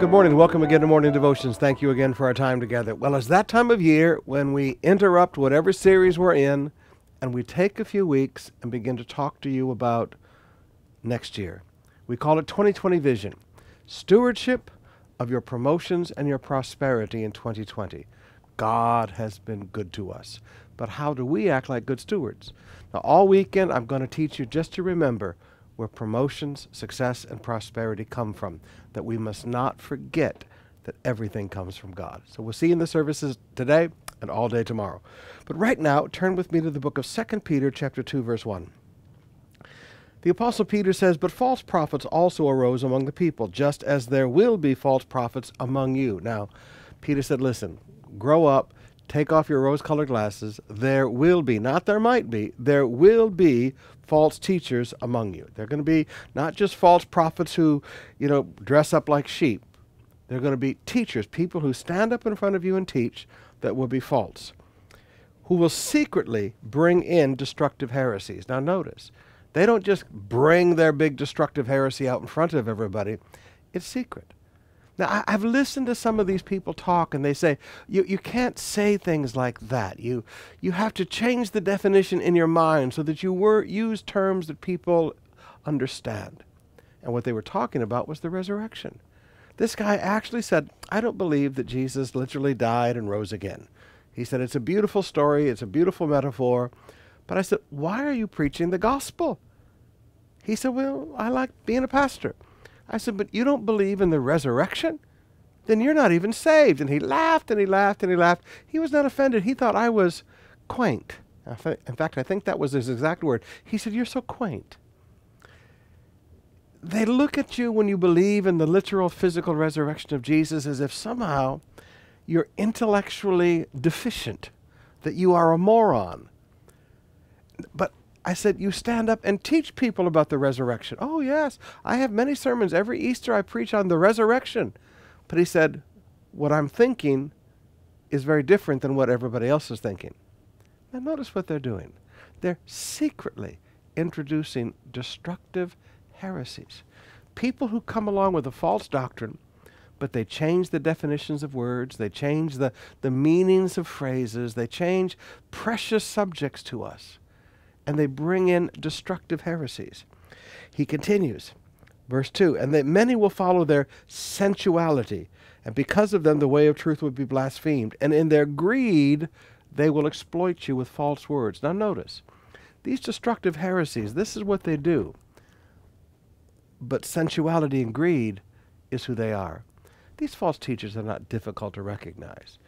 Good morning. Welcome again to Morning Devotions. Thank you again for our time together. Well, it's that time of year when we interrupt whatever series we're in and we take a few weeks and begin to talk to you about next year. We call it 2020 Vision Stewardship of your promotions and your prosperity in 2020. God has been good to us. But how do we act like good stewards? Now, all weekend, I'm going to teach you just to remember where promotions, success, and prosperity come from, that we must not forget that everything comes from God. So we'll see you in the services today and all day tomorrow. But right now, turn with me to the book of 2 Peter chapter 2 verse 1. The apostle Peter says, "But false prophets also arose among the people, just as there will be false prophets among you." Now, Peter said, "Listen, grow up, take off your rose-colored glasses. There will be, not there might be, there will be false teachers among you. They're going to be not just false prophets who, you know, dress up like sheep. They're going to be teachers, people who stand up in front of you and teach that will be false, who will secretly bring in destructive heresies. Now, notice, they don't just bring their big destructive heresy out in front of everybody, it's secret. Now, I, have listened to some of these people talk, and they say, you, you can't say things like that. You, you have to change the definition in your mind so that you use terms that people understand. And what they were talking about was the resurrection. This guy actually said, I don't believe that Jesus literally died and rose again. He said, It's a beautiful story, it's a beautiful metaphor. But I said, Why are you preaching the gospel? He said, Well, I like being a pastor. I said, But you don't believe in the resurrection? Then you're not even saved. And he laughed and he laughed and he laughed. He was not offended. He thought I was quaint. In fact, I think that was his exact word. He said, You're so quaint. They look at you when you believe in the literal physical resurrection of Jesus as if somehow you're intellectually deficient, that you are a moron. But I said, You stand up and teach people about the resurrection. Oh, yes. I have many sermons. Every Easter I preach on the resurrection. But he said, What I'm thinking is very different than what everybody else is thinking. Now, notice what they're doing. They're secretly introducing destructive heresies. People who come along with a false doctrine, but they change the definitions of words, they change the, the meanings of phrases, they change precious subjects to us and they bring in destructive heresies. He continues, verse 2 And that many will follow their sensuality, and because of them the way of truth will be blasphemed. And in their greed, they will exploit you with false words. Now, notice, these destructive heresies, this is what they do. But sensuality and greed is who they are. These false teachers are not difficult to recognize.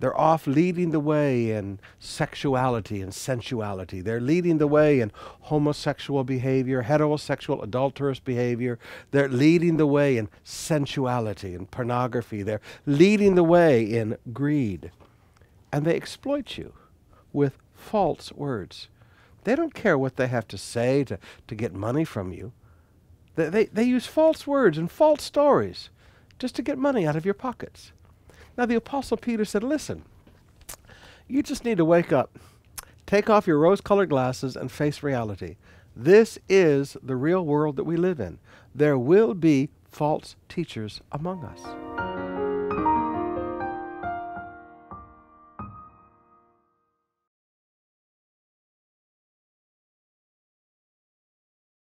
They're off leading the way in sexuality and sensuality. They're leading the way in homosexual behavior, heterosexual adulterous behavior. They're leading the way in sensuality and pornography. They're leading the way in greed. And they exploit you with false words. They don't care what they have to say to, to get money from you. They, they, they use false words and false stories just to get money out of your pockets. Now, the Apostle Peter said, Listen, you just need to wake up, take off your rose colored glasses, and face reality. This is the real world that we live in. There will be false teachers among us.